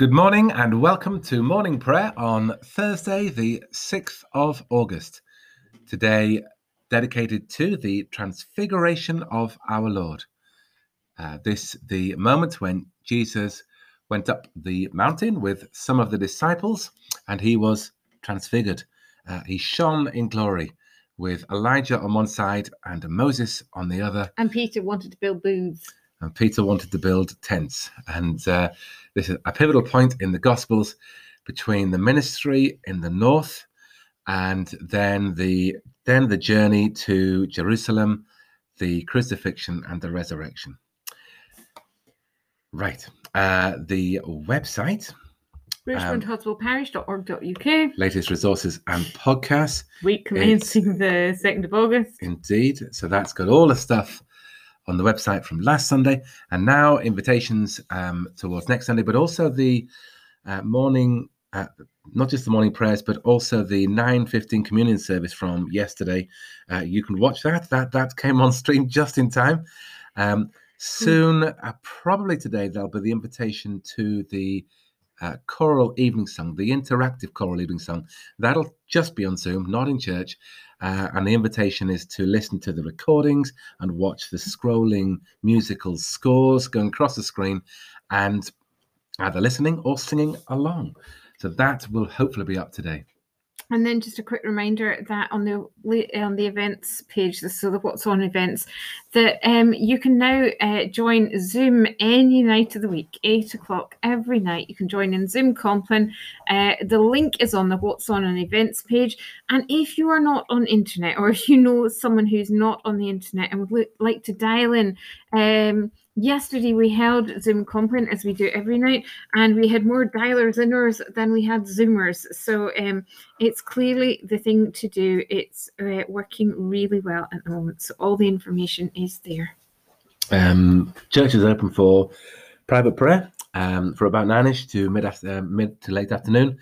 Good morning and welcome to morning prayer on Thursday, the 6th of August. Today, dedicated to the transfiguration of our Lord. Uh, this, the moment when Jesus went up the mountain with some of the disciples and he was transfigured. Uh, he shone in glory with Elijah on one side and Moses on the other. And Peter wanted to build booths. And Peter wanted to build tents. And uh, this is a pivotal point in the Gospels between the ministry in the north and then the then the journey to Jerusalem, the crucifixion and the resurrection. Right. Uh, the website richmondhudswellparish.org.uk. latest resources and podcasts. Week commencing the 2nd of August. Indeed. So that's got all the stuff on the website from last Sunday, and now invitations um, towards next Sunday, but also the uh, morning, uh, not just the morning prayers, but also the 9:15 communion service from yesterday. Uh, you can watch that. That that came on stream just in time. Um, soon, uh, probably today, there'll be the invitation to the uh, choral evensong, the interactive choral evensong. That'll just be on Zoom, not in church. Uh, and the invitation is to listen to the recordings and watch the scrolling musical scores going across the screen and either listening or singing along. So that will hopefully be up today. And then just a quick reminder that on the on the events page, so the what's on events, that um, you can now uh, join Zoom any night of the week, eight o'clock every night. You can join in Zoom Compline. Uh, the link is on the what's on an events page. And if you are not on internet, or if you know someone who's not on the internet and would like to dial in. Um, yesterday we held Zoom Compline as we do every night, and we had more dialers inners than we had Zoomers. So um, it's clearly the thing to do. It's uh, working really well at the moment. So all the information is there. Um, church is open for private prayer um, for about nine-ish to mid after, uh, mid to late afternoon.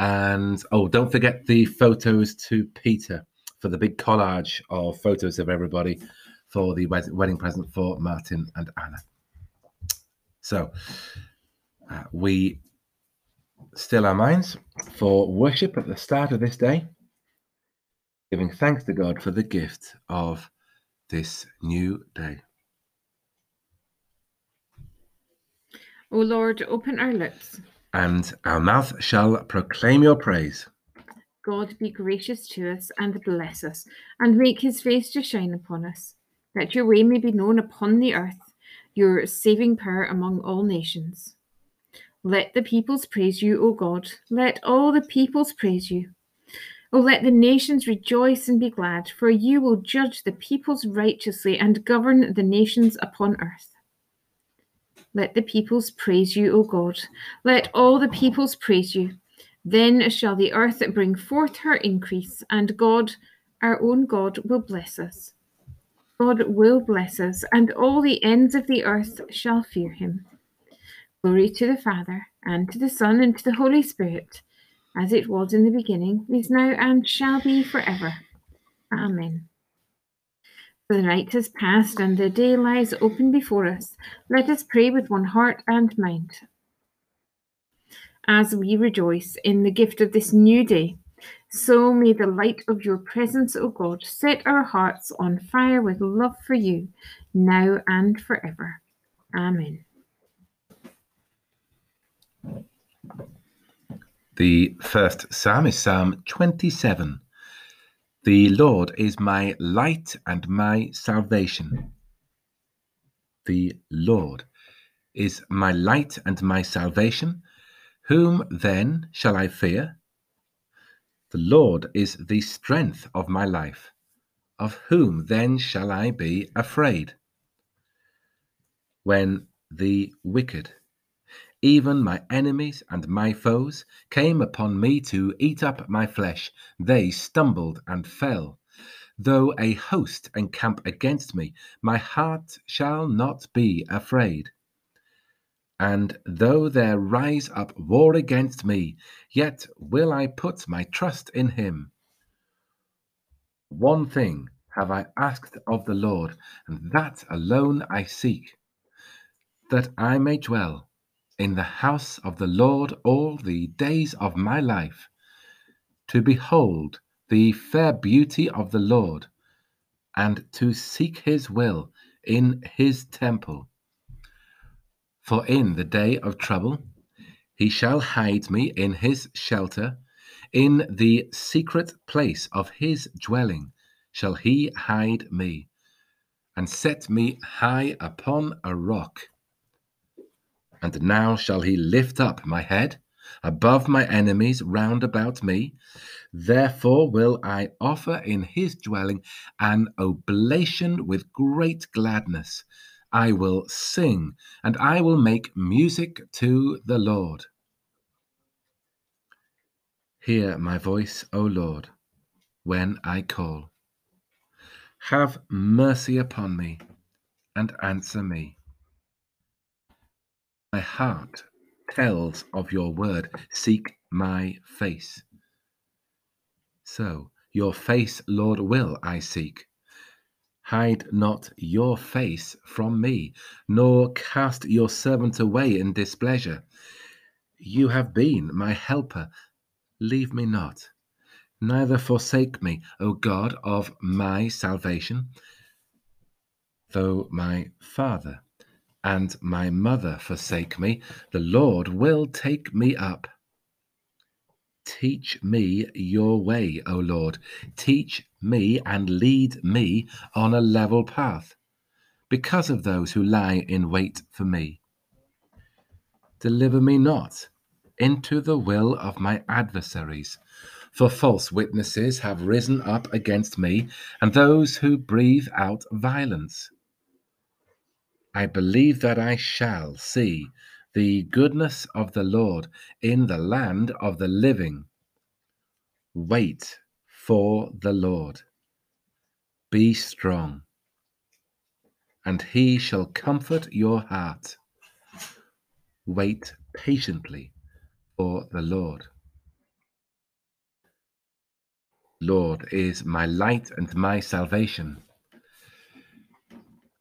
And oh, don't forget the photos to Peter for the big collage of photos of everybody for the wedding present for Martin and Anna. So uh, we still our minds for worship at the start of this day, giving thanks to God for the gift of this new day. O Lord, open our lips. And our mouth shall proclaim your praise. God be gracious to us and bless us, and make his face to shine upon us that your way may be known upon the earth, your saving power among all nations. Let the peoples praise you, O God. Let all the peoples praise you. O let the nations rejoice and be glad, for you will judge the peoples righteously and govern the nations upon earth. Let the peoples praise you, O God. Let all the peoples praise you. Then shall the earth bring forth her increase, and God, our own God, will bless us. God will bless us, and all the ends of the earth shall fear him. Glory to the Father, and to the Son, and to the Holy Spirit, as it was in the beginning, is now, and shall be forever. Amen. For the night has passed, and the day lies open before us. Let us pray with one heart and mind. As we rejoice in the gift of this new day, so may the light of your presence, O God, set our hearts on fire with love for you, now and forever. Amen. The first psalm is Psalm 27. The Lord is my light and my salvation. The Lord is my light and my salvation. Whom then shall I fear? The Lord is the strength of my life. Of whom then shall I be afraid? When the wicked, even my enemies and my foes, came upon me to eat up my flesh, they stumbled and fell. Though a host encamp against me, my heart shall not be afraid. And though there rise up war against me, yet will I put my trust in him. One thing have I asked of the Lord, and that alone I seek, that I may dwell in the house of the Lord all the days of my life, to behold the fair beauty of the Lord, and to seek his will in his temple. For in the day of trouble he shall hide me in his shelter, in the secret place of his dwelling shall he hide me, and set me high upon a rock. And now shall he lift up my head above my enemies round about me. Therefore will I offer in his dwelling an oblation with great gladness. I will sing, and I will make music to the Lord. Hear my voice, O Lord, when I call. Have mercy upon me and answer me. My heart tells of your word. Seek my face. So, your face, Lord, will I seek. Hide not your face from me, nor cast your servant away in displeasure. You have been my helper. Leave me not, neither forsake me, O God of my salvation. Though my father and my mother forsake me, the Lord will take me up. Teach me your way, O Lord. Teach me and lead me on a level path, because of those who lie in wait for me. Deliver me not into the will of my adversaries, for false witnesses have risen up against me, and those who breathe out violence. I believe that I shall see the goodness of the Lord in the land of the living. Wait for the Lord. Be strong, and he shall comfort your heart. Wait patiently for the Lord. Lord is my light and my salvation.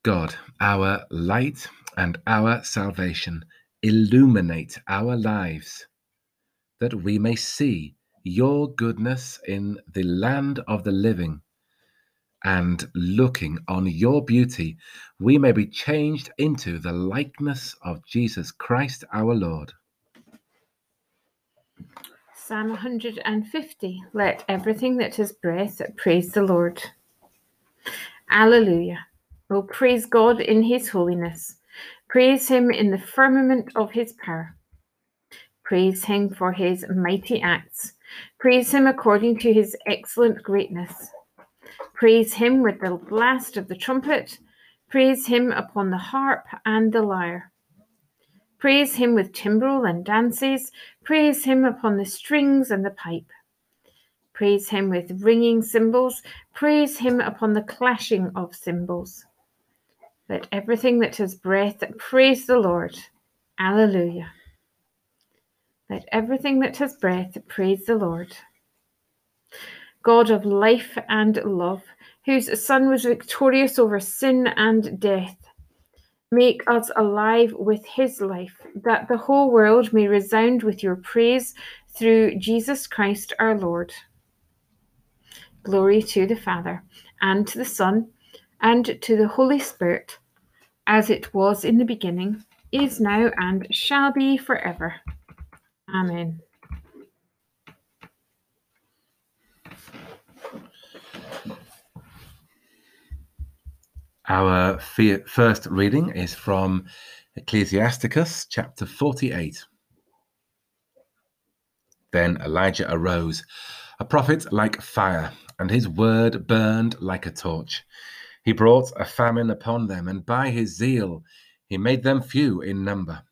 God, our light and our salvation, illuminate our lives that we may see your goodness in the land of the living. And looking on your beauty, we may be changed into the likeness of Jesus Christ our Lord. Psalm 150 Let everything that has breath praise the Lord. Alleluia. Oh, praise God in his holiness. Praise him in the firmament of his power. Praise him for his mighty acts. Praise him according to his excellent greatness. Praise him with the blast of the trumpet. Praise him upon the harp and the lyre. Praise him with timbrel and dances. Praise him upon the strings and the pipe. Praise him with ringing cymbals. Praise him upon the clashing of cymbals. Let everything that has breath praise the Lord. Alleluia. Let everything that has breath praise the Lord. God of life and love, whose Son was victorious over sin and death, make us alive with his life, that the whole world may resound with your praise through Jesus Christ our Lord. Glory to the Father, and to the Son, and to the Holy Spirit, as it was in the beginning, is now, and shall be forever. Amen. Our first reading is from Ecclesiasticus chapter 48. Then Elijah arose, a prophet like fire, and his word burned like a torch. He brought a famine upon them, and by his zeal he made them few in number.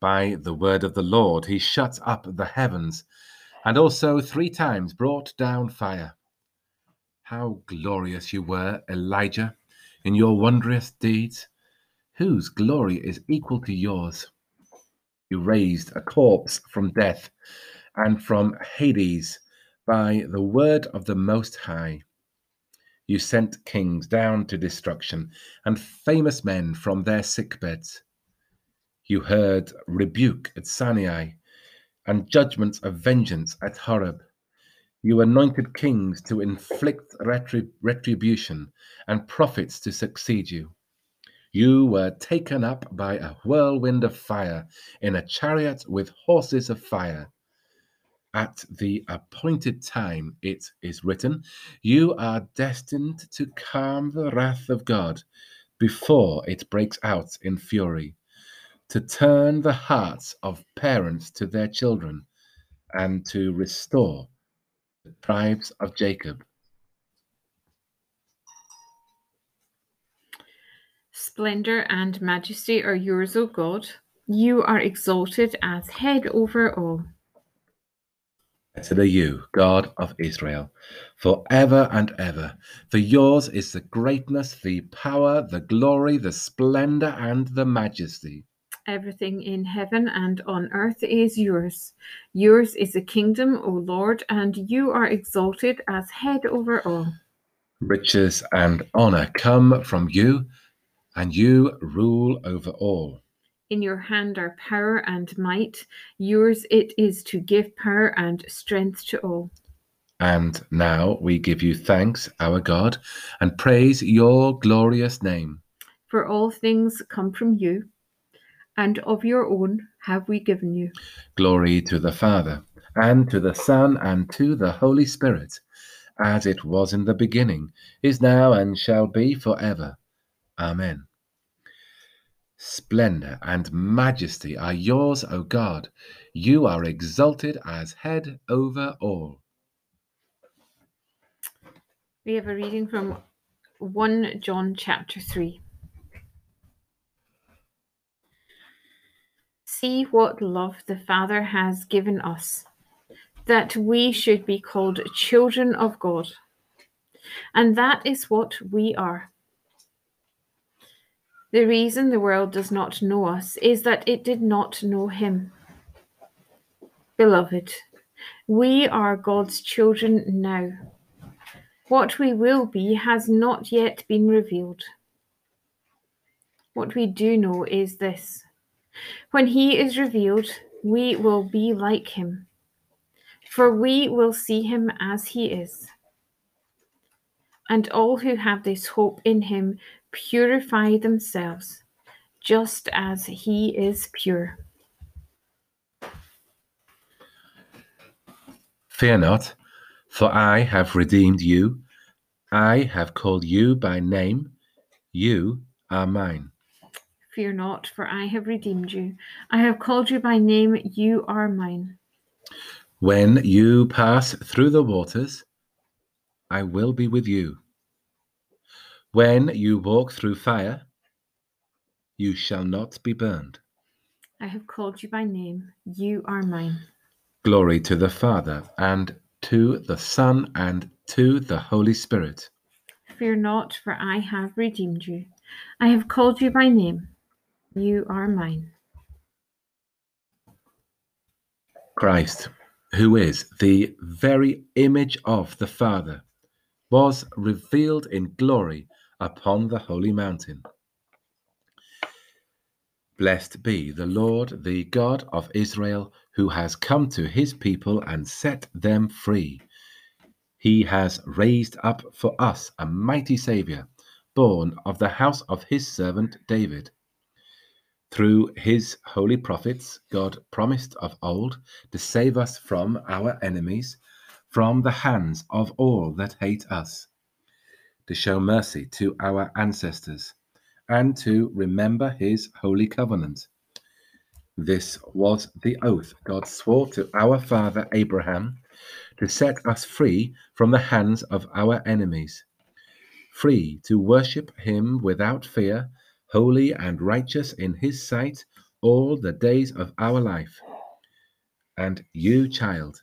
By the word of the Lord he shut up the heavens, and also three times brought down fire. How glorious you were, Elijah, in your wondrous deeds! Whose glory is equal to yours? You raised a corpse from death and from Hades by the word of the Most High. You sent kings down to destruction and famous men from their sick beds. You heard rebuke at Sinai and judgments of vengeance at Horeb. You anointed kings to inflict retrib- retribution and prophets to succeed you. You were taken up by a whirlwind of fire in a chariot with horses of fire. At the appointed time, it is written, You are destined to calm the wrath of God before it breaks out in fury, to turn the hearts of parents to their children, and to restore the tribes of Jacob. Splendor and majesty are yours, O God. You are exalted as head over all. Blessed are you, God of Israel, forever and ever. For yours is the greatness, the power, the glory, the splendor, and the majesty. Everything in heaven and on earth is yours. Yours is the kingdom, O Lord, and you are exalted as head over all. Riches and honor come from you, and you rule over all. In your hand are power and might. Yours it is to give power and strength to all. And now we give you thanks, our God, and praise your glorious name. For all things come from you, and of your own have we given you. Glory to the Father, and to the Son, and to the Holy Spirit, as it was in the beginning, is now, and shall be for ever. Amen. Splendor and majesty are yours, O God. You are exalted as head over all. We have a reading from 1 John chapter 3. See what love the Father has given us, that we should be called children of God. And that is what we are. The reason the world does not know us is that it did not know Him. Beloved, we are God's children now. What we will be has not yet been revealed. What we do know is this when He is revealed, we will be like Him, for we will see Him as He is. And all who have this hope in Him purify themselves, just as He is pure. Fear not, for I have redeemed you. I have called you by name. You are mine. Fear not, for I have redeemed you. I have called you by name. You are mine. When you pass through the waters, I will be with you. When you walk through fire, you shall not be burned. I have called you by name. You are mine. Glory to the Father, and to the Son, and to the Holy Spirit. Fear not, for I have redeemed you. I have called you by name. You are mine. Christ, who is the very image of the Father, was revealed in glory upon the holy mountain. Blessed be the Lord, the God of Israel, who has come to his people and set them free. He has raised up for us a mighty Saviour, born of the house of his servant David. Through his holy prophets, God promised of old to save us from our enemies, from the hands of all that hate us, to show mercy to our ancestors, and to remember his holy covenant. This was the oath God swore to our father Abraham to set us free from the hands of our enemies, free to worship him without fear holy and righteous in his sight all the days of our life. And you, child,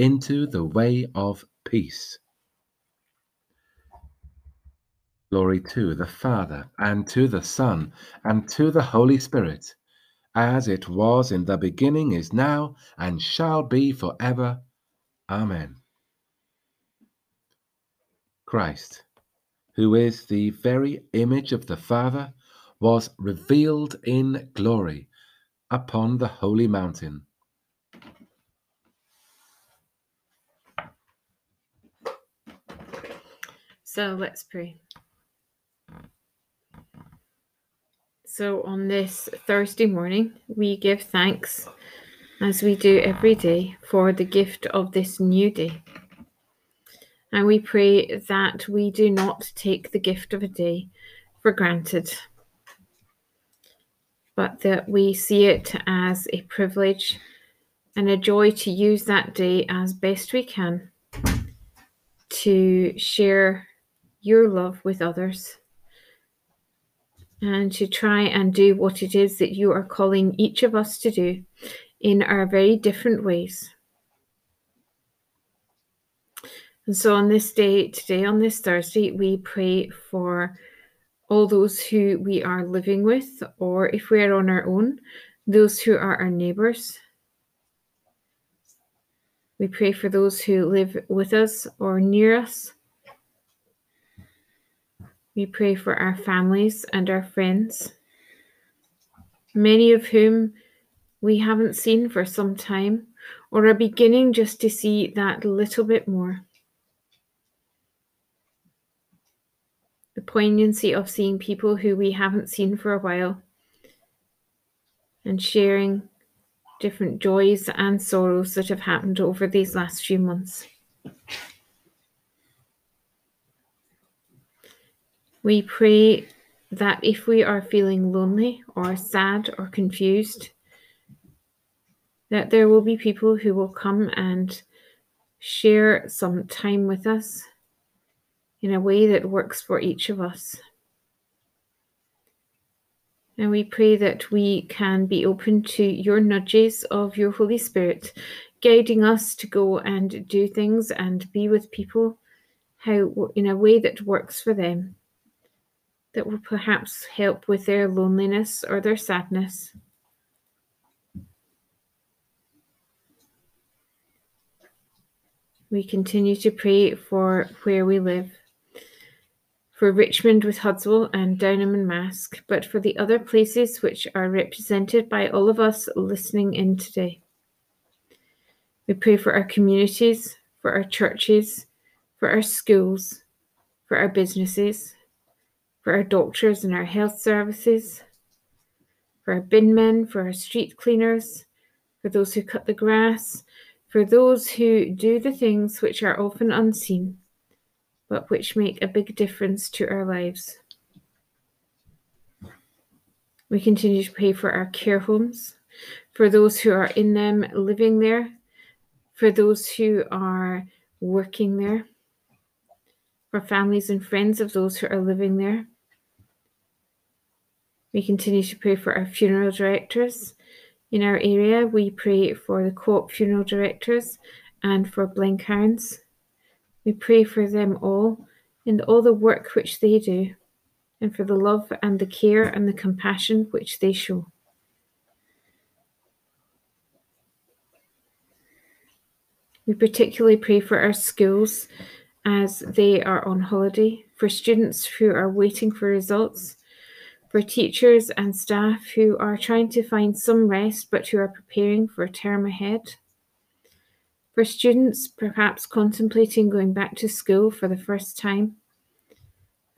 into the way of peace. Glory to the Father, and to the Son, and to the Holy Spirit, as it was in the beginning, is now, and shall be forever. Amen. Christ, who is the very image of the Father, was revealed in glory upon the holy mountain. So let's pray. So, on this Thursday morning, we give thanks, as we do every day, for the gift of this new day. And we pray that we do not take the gift of a day for granted, but that we see it as a privilege and a joy to use that day as best we can to share your love with others and to try and do what it is that you are calling each of us to do in our very different ways. And so on this day, today, on this Thursday, we pray for all those who we are living with, or if we are on our own, those who are our neighbours. We pray for those who live with us or near us. We pray for our families and our friends, many of whom we haven't seen for some time or are beginning just to see that little bit more. The poignancy of seeing people who we haven't seen for a while and sharing different joys and sorrows that have happened over these last few months. We pray that if we are feeling lonely or sad or confused, that there will be people who will come and share some time with us in a way that works for each of us. And we pray that we can be open to your nudges of your Holy Spirit, guiding us to go and do things and be with people how in a way that works for them that will perhaps help with their loneliness or their sadness. We continue to pray for where we live, for Richmond with Hudswell and Downholme and Marske, but for the other places which are represented by all of us listening in today. We pray for our communities, for our churches, for our schools, for our businesses, for our doctors and our health services, for our bin men, for our street cleaners, for those who cut the grass, for those who do the things which are often unseen, but which make a big difference to our lives. We continue to pray for our care homes, for those who are in them living there, for those who are working there, for families and friends of those who are living there. We continue to pray for our funeral directors in our area. We pray for the co-op funeral directors and for Blencairns. We pray for them all and all the work which they do, and for the love and the care and the compassion which they show. We particularly pray for our schools as they are on holiday, for students who are waiting for results, for teachers and staff who are trying to find some rest but who are preparing for a term ahead, for students perhaps contemplating going back to school for the first time,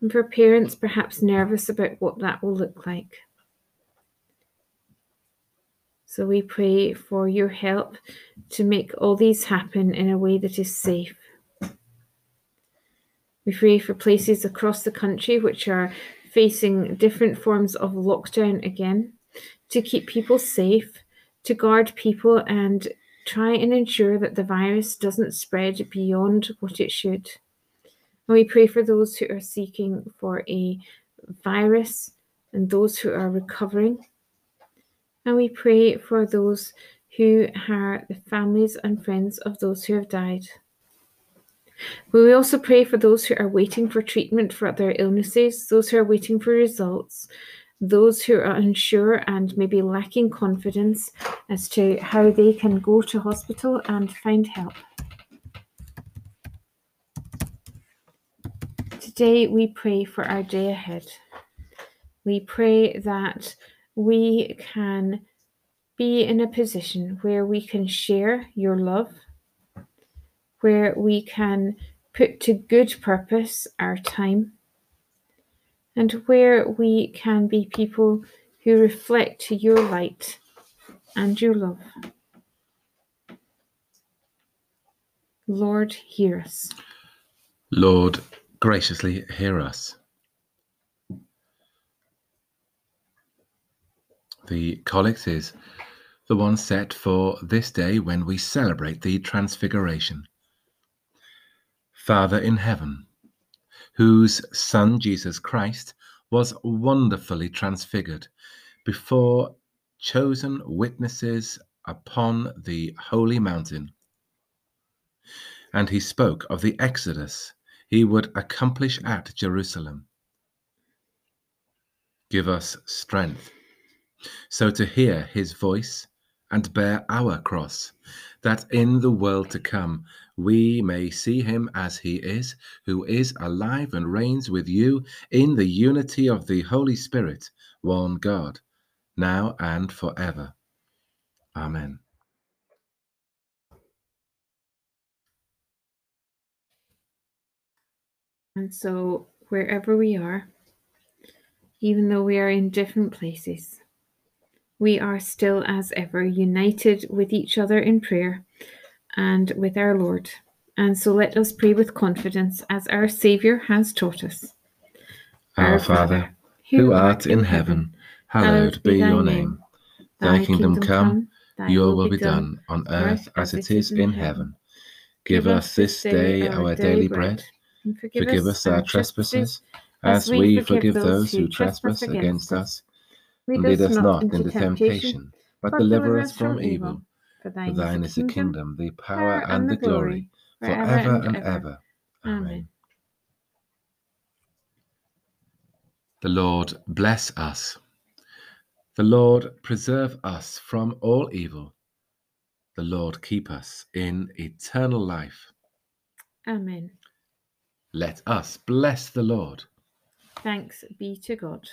and for parents perhaps nervous about what that will look like. So we pray for your help to make all these happen in a way that is safe. We pray for places across the country which are facing different forms of lockdown again, to keep people safe, to guard people and try and ensure that the virus doesn't spread beyond what it should. And we pray for those who are seeking for a virus and those who are recovering. And we pray for those who are the families and friends of those who have died. We also pray for those who are waiting for treatment for their illnesses, those who are waiting for results, those who are unsure and maybe lacking confidence as to how they can go to hospital and find help. Today we pray for our day ahead. We pray that we can be in a position where we can share your love, where we can put to good purpose our time and where we can be people who reflect your light and your love. Lord, hear us. Lord, graciously hear us. The collect is the one set for this day when we celebrate the Transfiguration. Father in heaven, whose Son Jesus Christ was wonderfully transfigured before chosen witnesses upon the holy mountain. And he spoke of the exodus he would accomplish at Jerusalem. Give us strength so to hear his voice and bear our cross, that in the world to come we may see him as he is, who is alive and reigns with you in the unity of the Holy Spirit, one God, now and forever. Amen. And so, wherever we are, even though we are in different places, we are still as ever united with each other in prayer and with our Lord. And so let us pray with confidence as our Saviour has taught us. Our Father, who art in heaven, hallowed be your name. Thy kingdom come, your will be done on earth as it is in heaven. Give us this day our daily bread. Forgive us our trespasses, as we forgive those who trespass against us and lead us not into temptation, but deliver us from evil. For thine is the kingdom, the power, and the glory, forever and ever. Amen. The Lord bless us. The Lord preserve us from all evil. The Lord keep us in eternal life. Amen. Let us bless the Lord. Thanks be to God.